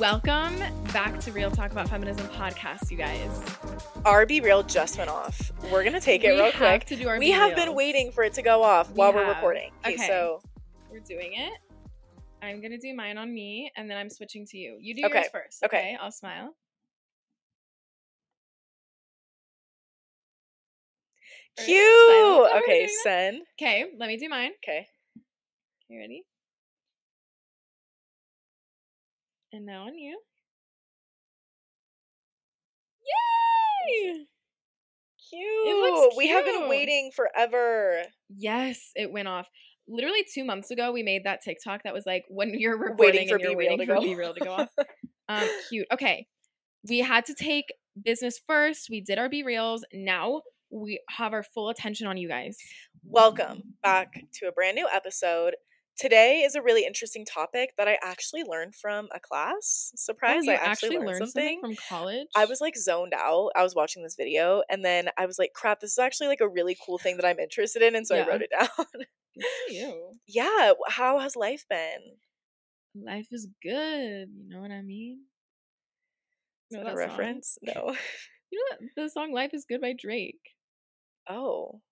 Welcome back to Real Talk About Feminism podcast, you guys. BeReal just went off. We're gonna take it We real quick. to do our we have been waiting for it to go off We while we're recording. Okay, Okay. so We're doing it. I'm gonna do mine on me, and then I'm switching to you. You do Okay, yours first. okay. Okay, I'll smile. Cute. Okay, send. Okay, let me do mine. Okay. You ready? And now on you. Yay! Cute. we have been waiting forever. Yes, it went off. Literally two months ago, we made that TikTok that was like when you're recording Waiting for and you're Be waiting to for go BeReal to go off. Um, cute. Okay, we had to take business first. We did our BeReals. Now we have our full attention on you guys. Welcome back to a brand new episode. Today is a really interesting topic that I actually learned from a class. Oh, Surprise! Oh, I you actually, learned, something. from college. I was like zoned out. I was watching this video and then I was like, crap, this is actually like a really cool thing that I'm interested in. And so Yeah. I wrote it down. You. yeah. How has life been? Life is good. You know what I mean? Is Know that a that reference? No. You know that, the song "Life Is Good" by Drake. Oh.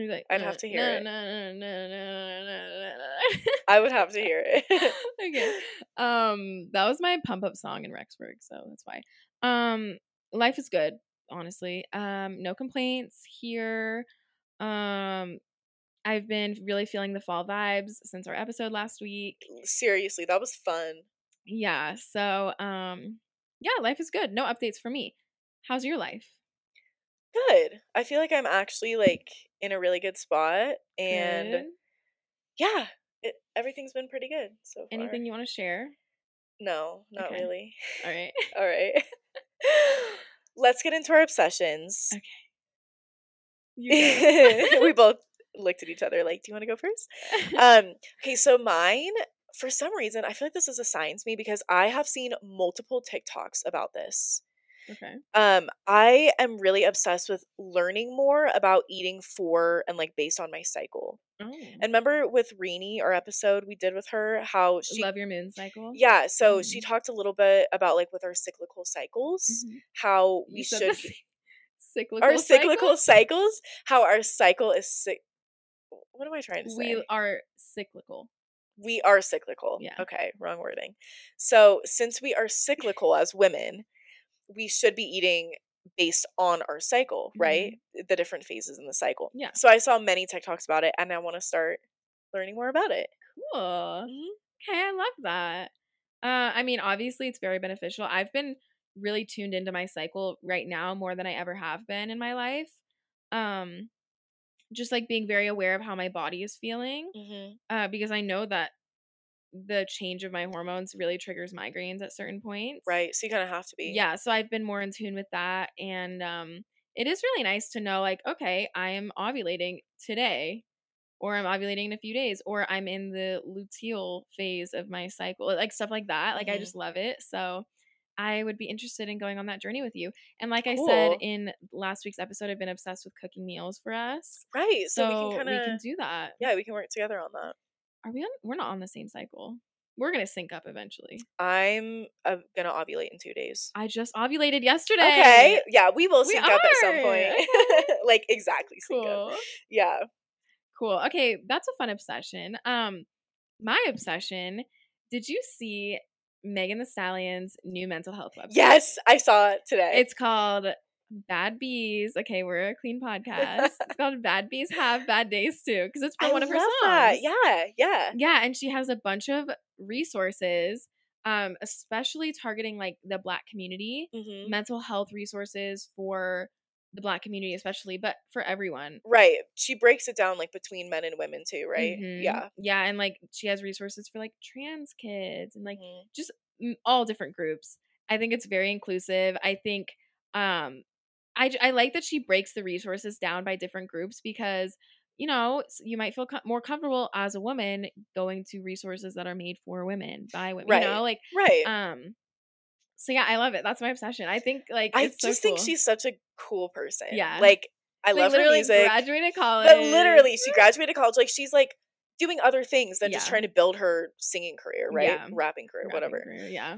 He's like, I'd have to hear it. na- na- na- na- na- na- na." I would have to hear it. okay. Um, that was my pump up song in Rexburg, so that's why. Um, life is good, honestly. Um, no complaints here. Um, I've been really feeling the fall vibes since our episode last week. Seriously, that was fun. Yeah, so um, yeah, life is good. No updates for me. How's your life? Good. I feel like I'm actually like in a really good spot and Good? yeah, it, everything's been pretty good so far. anything you want to share? No, not Okay. really. All right. All right. Let's get into our obsessions. Okay. We both looked at each other like, "Do you want to go first? um okay so mine for some reason i feel like this is a sign to me because i have seen multiple tiktoks about this okay. um i am really obsessed with learning more about eating for and like based on my cycle Oh. and remember with Rini, our episode we did with her how she Love your moon cycle. yeah so she Mhm. talked a little bit about like with our cyclical cycles Mhm. how we should cyclical. our cyclical cycle? cycles how our cycle is sick. what am i trying to say We are cyclical. we are cyclical. Yeah. Okay, wrong wording. So, since we are cyclical as women, we should be eating based on our cycle, right? The different phases in the cycle. Mm-hmm. Yeah. So, I saw many TikToks about it and I want to start learning more about it. Cool. Okay, I love that. Uh, I mean, obviously, it's very beneficial. I've been really tuned into my cycle right now more than I ever have been in my life. Um, just like being very aware of how my body is feeling, Mm-hmm. uh, because I know that the change of my hormones really triggers migraines at certain points. Right. So, you kind of have to be. Yeah, so I've been more in tune with that, and um, it is really nice to know, like, okay, I am ovulating today, or I'm ovulating in a few days, or I'm in the luteal phase of my cycle, like stuff like that. Like, I Mhm. just love it. So, I would be interested in going on that journey with you. And like I said in last week's episode, I've been obsessed with cooking meals for us. Right. So, So, we can kind of. do that. Yeah, we can work together on that. Are we on? We're not on the same cycle. We're gonna sync up eventually. I'm uh, going to ovulate in two days. I just ovulated yesterday. Okay. Yeah, we will We sync up at some point. like, exactly. Sync up. Cool. Yeah. Cool. Okay, that's a fun obsession. Um, my obsession. Did you see Megan Thee Stallion's new mental health website? Yes, I saw it today. It's called Bad Bees. Okay, we're a clean podcast. it's called Bad Bees Have Bad Days Too, because it's from I one of her songs. that. Yeah, yeah. Yeah, and she has a bunch of resources, um, especially targeting like the Black community, hmm mental health resources for the Black community, especially, but for everyone. Right. She breaks it down like between men and women too, right? Mhm. Yeah. Yeah, and like she has resources for like trans kids and like Mhm. just all different groups. I think it's very inclusive. I think um I I like that she breaks the resources down by different groups because you know, you might feel more comfortable as a woman going to resources that are made for women by women, you know, Right. like Right. um so yeah, I love it. That's my obsession. I think like I it's so just think she's such a cool person. Yeah. Like I Like, love her music. graduated college. But literally, she graduated college. Like she's like doing other things than just trying to build her singing career, right? Yeah. Rapping career, Rapping whatever. career, yeah.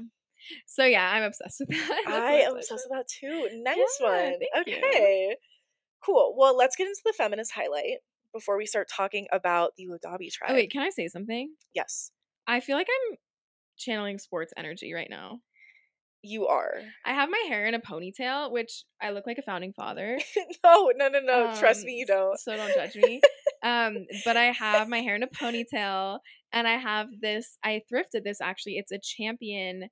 So yeah, I'm obsessed with that. I am obsessed with that too. Nice Yeah, one. thank you. Okay. Cool. Well, let's get into the feminist highlight before we start talking about the Wodaabe tribe. Oh wait, can I say something? Yes, I feel like I'm channeling sports energy right now. you are. I have my hair in a ponytail, which I look like a founding father. no, no, no, no. Trust me, Um, you don't. So don't judge me. um, but I have my hair in a ponytail, and I have this. I thrifted this actually. It's a champion,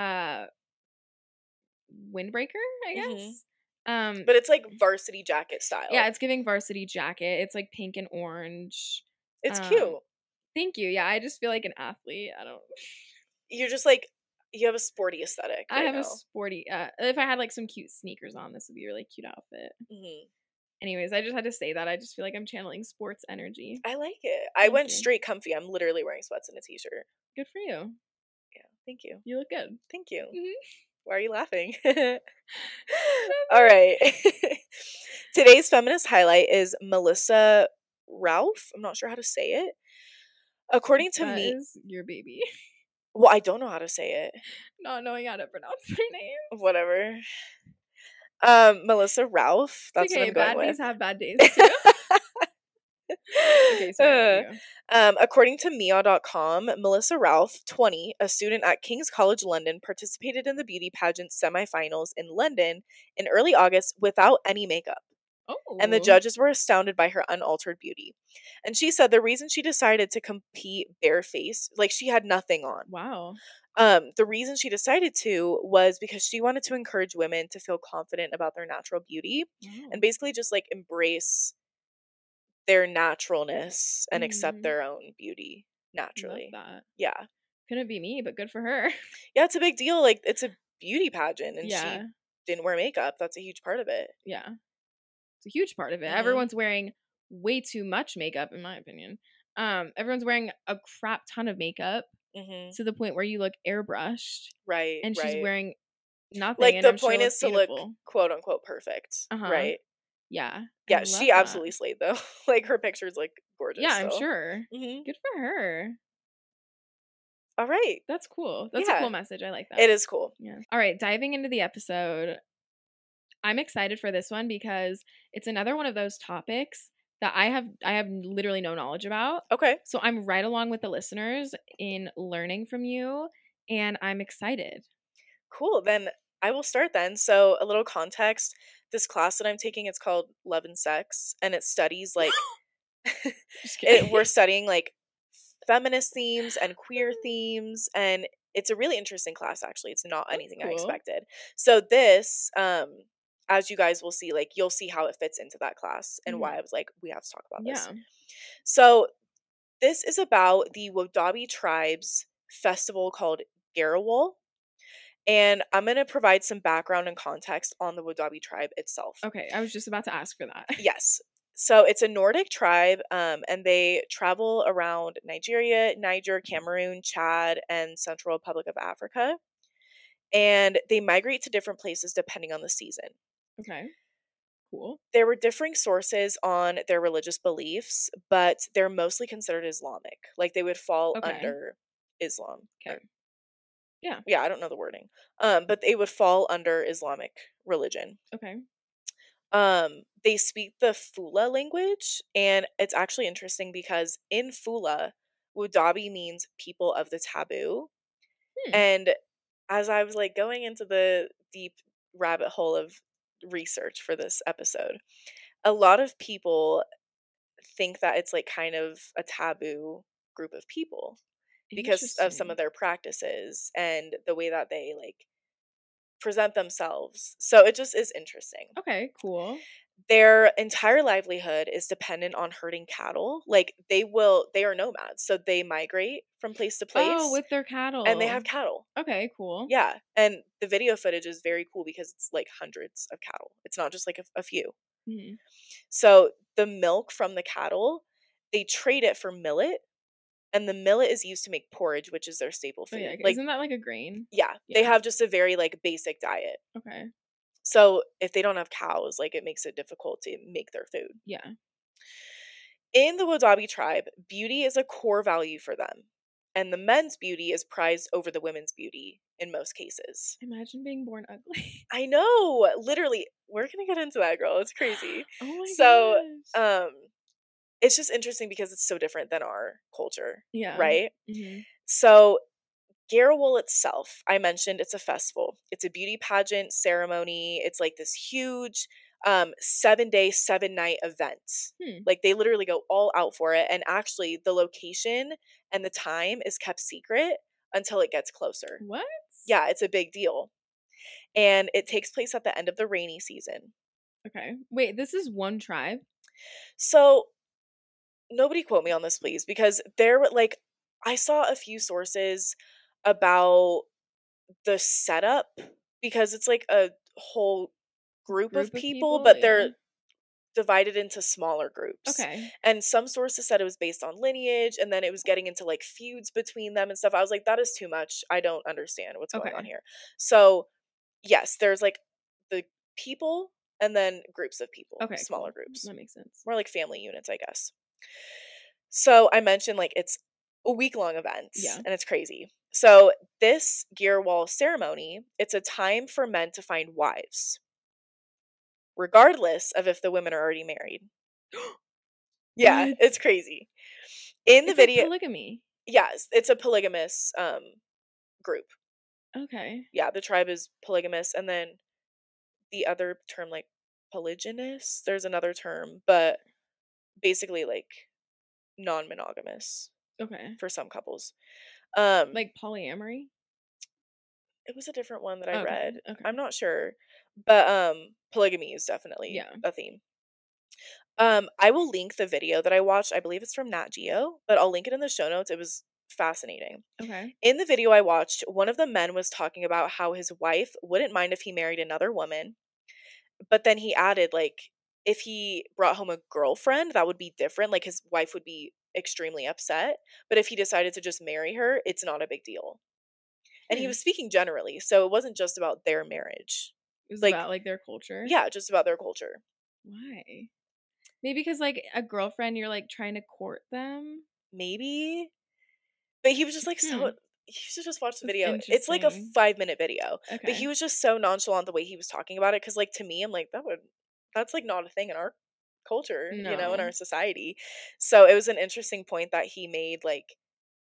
uh, windbreaker, I guess. Mhm. Um, But it's like varsity jacket style. yeah, it's giving varsity jacket. It's like pink and orange. it's um, cute. Thank you. Yeah, I just feel like an athlete. I don't. You're just like you have a sporty aesthetic. I right have a sporty. Uh, if I had like some cute sneakers on, this would be a really cute outfit. Mhm. Anyways, I just had to say that. I just feel like I'm channeling sports energy. I like it. I went you. straight comfy. I'm literally wearing sweats and a t-shirt. Good for you. Thank you. You look good. Thank you. Mhm. Why are you laughing? All right. Today's feminist highlight is Melissa Ralph. I'm not sure how to say it. According to That me, your baby. well, I don't know how to say it. Not knowing how to pronounce her name. Whatever. Um, Melissa Ralph. That's okay, what I'm going bad with. days have bad days too. Okay, sorry. Uh. Um, according to Mia.com, Melissa Ralph, 20, a student at King's College London, participated in the beauty pageant semifinals in London in early August without any makeup. Oh, And the judges were astounded by her unaltered beauty. And she said the reason she decided to compete barefaced, like she had nothing on, Wow. um, the reason she decided to was because she wanted to encourage women to feel confident about their natural beauty wow. and basically just like embrace their naturalness and accept Mhm. their own beauty naturally. that. Yeah. Couldn't be me, but good for her. Yeah, it's a big deal. Like it's a beauty pageant and yeah. she didn't wear makeup. That's a huge part of it. Yeah. It's a huge part of it. Mhm. Everyone's wearing way too much makeup, in my opinion. Um, everyone's wearing a crap ton of makeup hmm to the point where you look airbrushed, Right. and right. she's wearing nothing. like the sure point looks is to look quote unquote perfect. Uh-huh. Right. Yeah. Yeah, she that. absolutely slayed though. like her picture's like gorgeous. Yeah, I'm so. sure. hmm Good for her. All right. That's cool. That's Yeah. a cool message. I like that. It is cool. Yeah. All right, diving into the episode. I'm excited for this one because it's another one of those topics that I have I have literally no knowledge about. Okay. So I'm right along with the listeners in learning from you and I'm excited. Cool. Then I will start then. So a little context. This class that I'm taking, it's called Love and Sex, and it studies like it, we're studying like feminist themes and queer themes and it's a really interesting class actually it's not anything i expected so this um as you guys will see like you'll see how it fits into that class and Mhm. why i was like we have to talk about this yeah. so this is about the Wodaabe tribe's festival called Gerewol. And I'm going to provide some background and context on the Wodaabe tribe itself. Okay, I was just about to ask for that. Yes. So it's a Nordic tribe, um, and they travel around Nigeria, Niger, Cameroon, Chad, and Central Republic of Africa. And they migrate to different places depending on the season. Okay. Cool. There were differing sources on their religious beliefs, but they're mostly considered Islamic. Like they would fall Okay. under Islam. Okay. Yeah. Yeah, I don't know the wording. Um, but they would fall under Islamic religion. Okay. Um, they speak the Fula language, and it's actually interesting because in Fula, Wodaabe means people of the taboo. Hmm. And as I was like going into the deep rabbit hole of research for this episode, a lot of people think that it's like kind of a taboo group of people because of some of their practices and the way that they like present themselves. So it just is interesting. Okay, cool. Their entire livelihood is dependent on herding cattle. Like they will they are nomads. So they migrate from place to place Oh, with their cattle. and they have cattle. Okay, cool. Yeah. And the video footage is very cool because it's like hundreds of cattle. It's not just like a, a few. Mhm. So the milk from the cattle, they trade it for millet, and the millet is used to make porridge, which is their staple Oh, food. yeah. like Isn't that like a grain? yeah, they have just a very like basic diet. Okay. So if they don't have cows, like it makes it difficult to make their food. Yeah. In the Wodaabe tribe, beauty is a core value for them. and the men's beauty is prized over the women's beauty in most cases. Imagine being born ugly. I know, literally. We're gonna get into that, girl. It's crazy. Oh my So, gosh. Um, it's just interesting because it's so different than our culture, yeah. right? Mhm. So, Gerewol itself, I mentioned it's a festival. It's a beauty pageant ceremony. It's like this huge um 7-day, 7-night event. Hmm. Like they literally go all out for it and actually the location and the time is kept secret until it gets closer. What? Yeah, it's a big deal. And it takes place at the end of the rainy season. Okay. Wait, this is one tribe? So nobody quote me on this please because there were like I saw a few sources about the setup because it's like a whole group, Group of people, people, but yeah. they're divided into smaller groups. Okay. And some sources said it was based on lineage and then it was getting into like feuds between them and stuff. I was like that is too much. I don't understand what's going on here. So, yes, there's like the people and then groups of people, Okay. smaller cool. groups That makes sense. more like family units, I guess. So I mentioned like it's a week long event Yeah. and it's crazy. So this Gerewol ceremony, it's a time for men to find wives, regardless of if the women are already married. yeah, What? it's crazy. In the It's video, polygamy. yes, it's a polygamous um group. Okay. Yeah, the tribe is polygamous, and then the other term like polygynous. There's another term, but basically like non-monogamous. Okay. for some couples. Um Like polyamory? it was a different one that I Okay, read. okay. I'm not sure. But um polygamy is definitely Yeah. a theme. Um I will link the video that I watched. I believe it's from Nat Geo, but I'll link it in the show notes. It was fascinating. Okay. In the video I watched, one of the men was talking about how his wife wouldn't mind if he married another woman. But then he added like if he brought home a girlfriend, that would be different. Like his wife would be extremely upset. But if he decided to just marry her, it's not a big deal. And he Hmm. was speaking generally, so it wasn't just about their marriage. It was like- about like their culture. Yeah, just about their culture. Why? Maybe because like a girlfriend, you're like trying to court them. Maybe. But he was just like so Hmm. you should just watch the That's video. It's like a five minute video. Okay. But he was just so nonchalant the way he was talking about it. Cause like to me, I'm like, that would that's like not a thing in our culture, you know, in our society. So it was an interesting point that he made, like,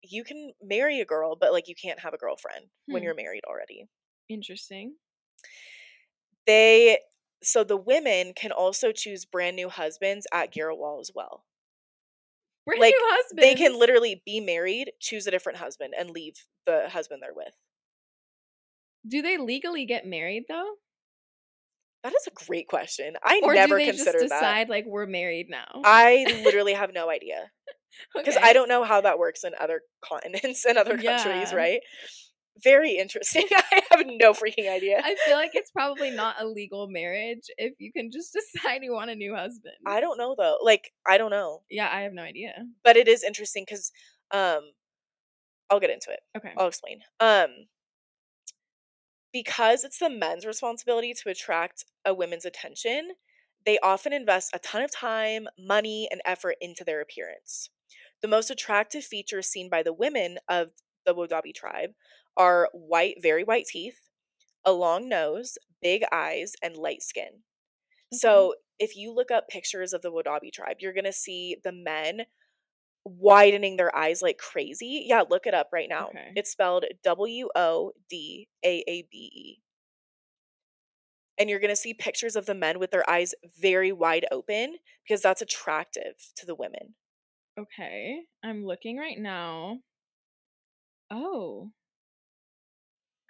you can marry a girl, but like you can't have a girlfriend when Hmm. you're married already. Interesting. They so the women can also choose brand new husbands at Gerewol as well. Brand Like, new husbands. They can literally be married, choose a different husband, and leave the husband they're with. Do they legally get married though? That is a great question. I Or never do they just considered that. decide like we're married now? I literally have no idea. because Okay. I don't know how that works in other continents and other countries, Yeah. right? Very interesting. I have no freaking idea. I feel like it's probably not a legal marriage if you can just decide you want a new husband. I don't know though. Like I don't know, yeah, I have no idea. but it is interesting because um, I'll get into it. Okay. I'll explain. Um, because it's the men's responsibility to attract a woman's attention, they often invest a ton of time, money, and effort into their appearance. The most attractive features seen by the women of the Wodaabe tribe are white, very white teeth, a long nose, big eyes, and light skin. Mm-hmm. So if you look up pictures of the Wodaabe tribe, you're gonna see the men widening their eyes like crazy. Yeah, look it up right now. Okay. It's spelled W O D A A B E. And you're gonna see pictures of the men with their eyes very wide open because that's attractive to the women. Okay. I'm looking right now. Oh.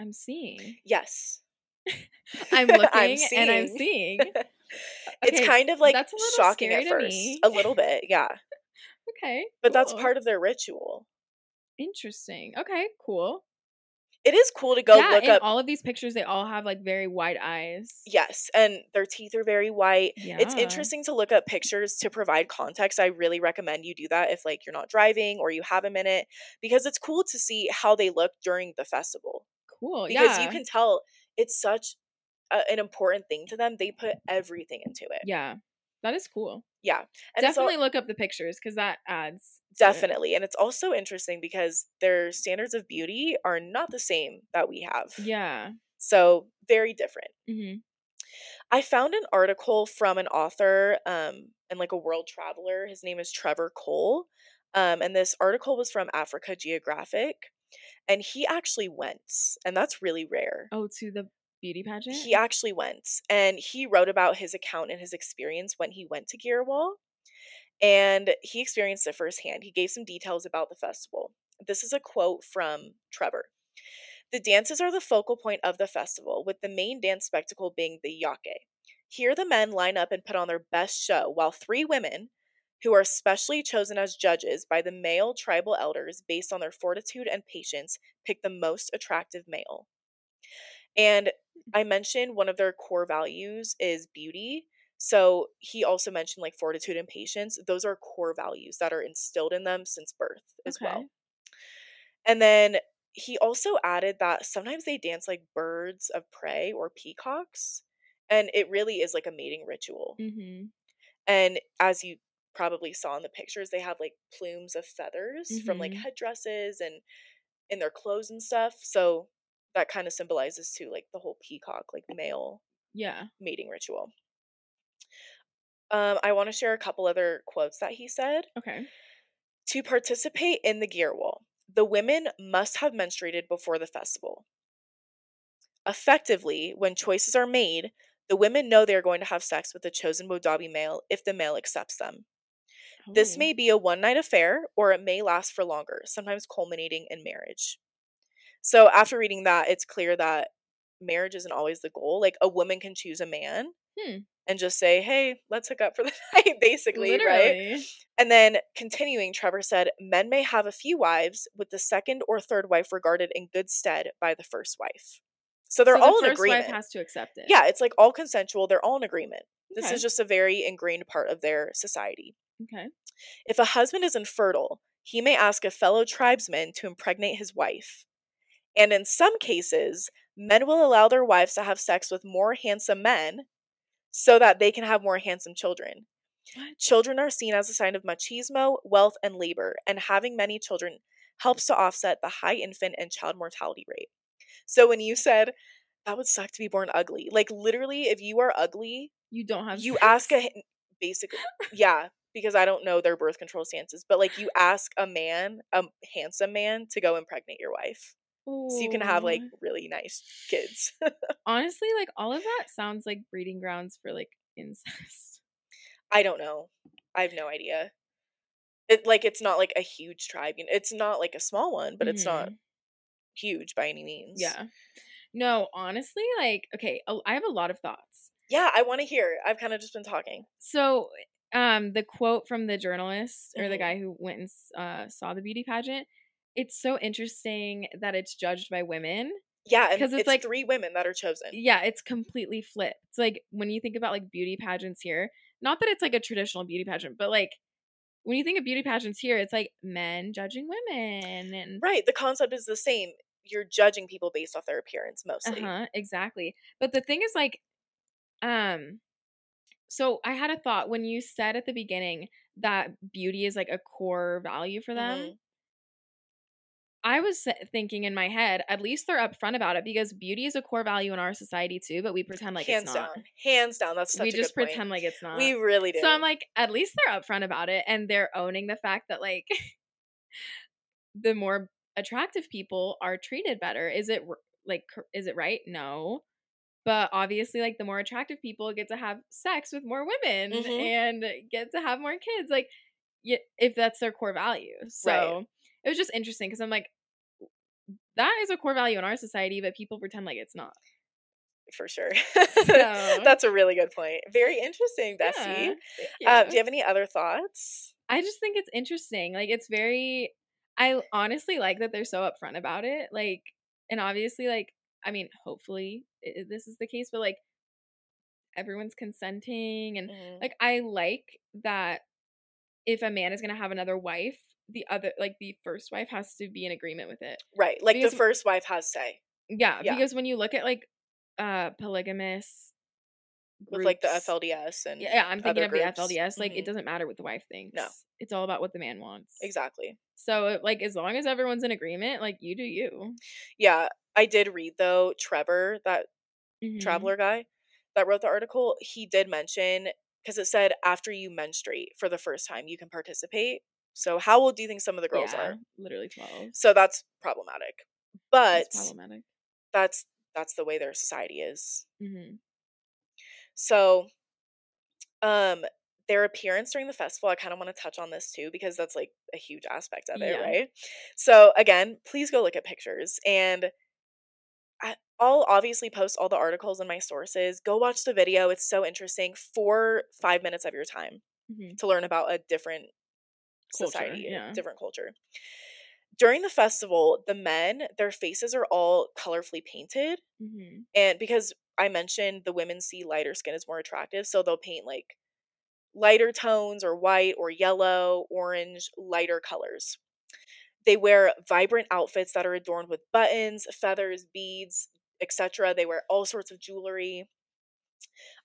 I'm seeing. Yes. I'm looking I'm and I'm seeing. seeing. it's Okay, kind of like that's a shocking at first. me. A little bit, yeah. Okay. But that's part of their ritual. Interesting. Okay, cool. It is cool to go yeah, look up all of these pictures, they all have like very wide eyes. Yes, and their teeth are very white. It's interesting to look up pictures to provide context. I really recommend you do that if like you're not driving or you have a minute because it's cool to see how they look during the festival. Cool. Because yeah. you can tell it's such a, an important thing to them. They put everything into it. Yeah. That is cool. Yeah. And it's all- Definitely look up the pictures because that adds. to it. definitely. And it's also interesting because their standards of beauty are not the same that we have. Yeah. So very different. hmm I found an article from an author um, and like a world traveler. His name is Trevor Cole. Um, and this article was from Africa Geographic. And he actually went, and that's really rare. Oh, to the beauty pageant. He actually went, and he wrote about his account and his experience when he went to Gerewol. And he experienced it firsthand. He gave some details about the festival. This is a quote from Trevor. The dances are the focal point of the festival, with the main dance spectacle being the yake. Here, the men line up and put on their best show, while three women, who are specially chosen as judges by the male tribal elders based on their fortitude and patience, pick the most attractive male. And I mentioned one of their core values is beauty. So he also mentioned like fortitude and patience. Those are core values that are instilled in them since birth as well. And then he also added that sometimes they dance like birds of prey or peacocks. And it really is like a mating ritual. hmm And as you probably saw in the pictures, they have like plumes of feathers from like Mhm. headdresses and in their clothes and stuff. So that kind of symbolizes too like the whole peacock, like male Yeah. mating ritual. Um, I want to share a couple other quotes that he said. Okay. To participate in the Gerewol, the women must have menstruated before the festival. Effectively, when choices are made, the women know they are going to have sex with the chosen Wodaabe male if the male accepts them. This Oh. may be a one night affair or it may last for longer, sometimes culminating in marriage. So, after reading that, it's clear that marriage isn't always the goal. Like, a woman can choose a man Hmm. and just say, hey, let's hook up for the night, basically, right? And then continuing, Trevor said, men may have a few wives, with the second or third wife regarded in good stead by the first wife. So they're So the all in first agreement. Wife has to accept it. yeah, it's like all consensual. They're all in agreement. This is just a very ingrained part of their society. Okay. If a husband is infertile, he may ask a fellow tribesman to impregnate his wife. And in some cases, men will allow their wives to have sex with more handsome men so that they can have more handsome children. What? Children are seen as a sign of machismo, wealth, and labor, and having many children helps to offset the high infant and child mortality rate. So when you said that would suck to be born ugly, like literally, if you are ugly, You don't have. you sex. ask a basically, yeah, because I don't know their birth control stances, but like you ask a man, a handsome man, to go impregnate your wife, so you can have like really nice kids. Honestly, like all of that sounds like breeding grounds for like incest. I don't know. I have no idea. It like it's not like a huge tribe. You know, it's not like a small one, but it's not Mhm. huge by any means. Yeah. No, honestly, like okay, I have a lot of thoughts. Yeah, I want to hear. I've kind of just been talking. So, um, the quote from the journalist or the Mhm. guy who went and uh, saw the beauty pageant, it's so interesting that it's judged by women. Yeah, because it's, it's like- three women that are chosen. Yeah, it's completely flipped. It's like when you think about like beauty pageants here, not that it's like a traditional beauty pageant, but like when you think of beauty pageants here, it's like men judging women and Right. The concept is the same. You're judging people based off their appearance mostly. Uh-huh, exactly. But the thing is like um so I had a thought when you said at the beginning that beauty is like a core value for them. Mhm. I was thinking in my head, at least they're upfront about it because beauty is a core value in our society too, but we pretend like Hands it's not. down. Hands down. That's such we a just good point. pretend like it's not. We really do. So I'm like, at least they're upfront about it and they're owning the fact that like the more attractive people are treated better. Is it like is it right? No. But obviously like the more attractive people get to have sex with more women Mhm. and get to have more kids like if that's their core value. So it was just interesting cuz I'm like that is a core value in our society but people pretend like it's not. for sure. So- That's a really good point. Very interesting, Bessie. Yeah. Uh, do you have any other thoughts? I just think it's interesting. Like it's very I honestly like that they're so upfront about it. Like and obviously like I mean, hopefully i- this is the case, but like everyone's consenting and Mhm. like I like that if a man is going to have another wife, the other like the first wife has to be in agreement with it. Right. Like because- the first wife has say. Yeah, Yeah. because when you look at like uh polygamous with like the FLDS and Yeah, I'm thinking of the. FLDS. Like, Mhm. it doesn't matter what the wife thinks. No. It's all about what the man wants. exactly. So, like, as long as everyone's in agreement, like, you do you. Yeah, I did read though Trevor, that Mhm. traveler guy that wrote the article, he did mention because it said after you menstruate for the first time, you can participate. So how old do you think some of the girls yeah, are? literally 12. So that's problematic. But It's problematic. that's that's the way their society is. hmm So um their appearance during the festival, I kind of want to touch on this too because that's like a huge aspect of it, Yeah. right? So again, please go look at pictures and I, I'll obviously post all the articles in my sources. Go watch the video. It's so interesting. For five minutes of your time hmm to learn about a different Culture, society, yeah. different culture. During the festival, the men, their faces are all colorfully painted. hmm And because I mentioned the women see lighter skin is more attractive, so they'll paint like lighter tones or white or yellow, orange, lighter colors. They wear vibrant outfits that are adorned with buttons, feathers, beads, etc. They wear all sorts of jewelry.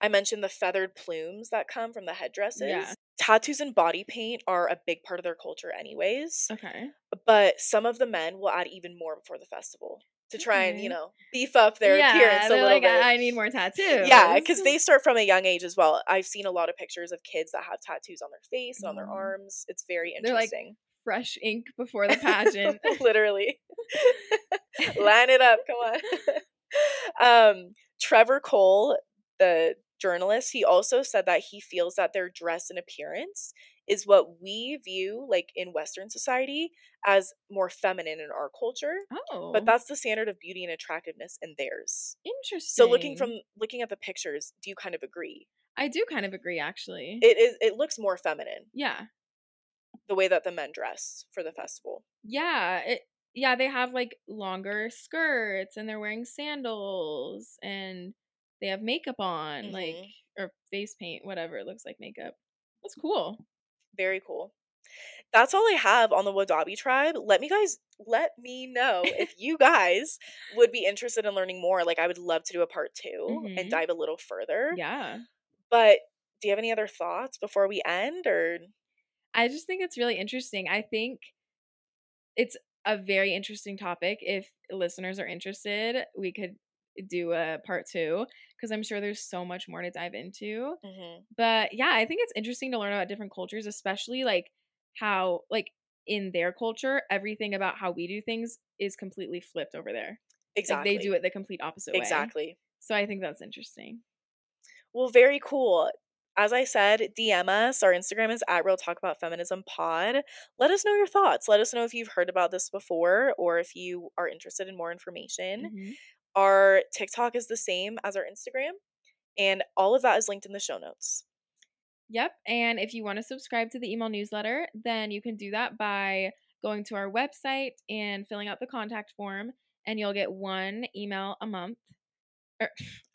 I mentioned the feathered plumes that come from the headdresses. Yeah. Tattoos and body paint are a big part of their culture, anyways. Okay. But some of the men will add even more before the festival to try and, you know, beef up their yeah, appearance a little like, bit. I need more tattoos. Yeah, because they start from a young age as well. I've seen a lot of pictures of kids that have tattoos on their face and on their Mhm. arms. It's very They're like- interesting. fresh ink before the pageant. Literally. Line it up, come on. um, Trevor Cole, the journalist, he also said that he feels that their dress and appearance is what we view, like in Western society, as more feminine in our culture. oh, But that's the standard of beauty and attractiveness in theirs. interesting. So looking from looking at the pictures, do you kind of agree? I do kind of agree, actually. It is it looks more feminine yeah, the way that the men dress for the festival. yeah, it. Yeah, they have like longer skirts and they're wearing sandals and they have makeup on, like Mhm. or face paint, whatever. It looks like makeup. That's cool. Very cool. That's all I have on the Wodaabe tribe. Let me guys let me know if you guys would be interested in learning more. Like I would love to do a part 2 Mhm. and dive a little further. Yeah. But do you have any other thoughts before we end or I just think it's really interesting. I think it's a very interesting topic. If listeners are interested, we could do a part two because I'm sure there's so much more to dive into. But yeah, I think it's interesting to learn about different cultures, especially like how, like, in their culture, everything about how we do things is completely flipped over there. exactly Like they do it the complete opposite way. exactly. So I think that's interesting. Well, very cool. As I said, DM us. Our Instagram is at Real Talk About Feminism Pod. Let us know your thoughts. Let us know if you've heard about this before or if you are interested in more information. Mhm. Our TikTok is the same as our Instagram, and all of that is linked in the show notes. Yep. And if you want to subscribe to the email newsletter, then you can do that by going to our website and filling out the contact form, and you'll get one email a month. Or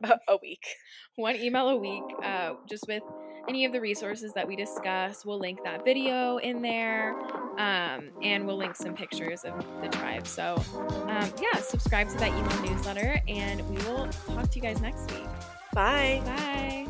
A, a week. one email a week, uh, just with any of the resources that we discuss. We'll link that video in there, um, and we'll link some pictures of the tribe. So, um, yeah, subscribe to that email newsletter, and we will talk to you guys next week. Bye. Bye.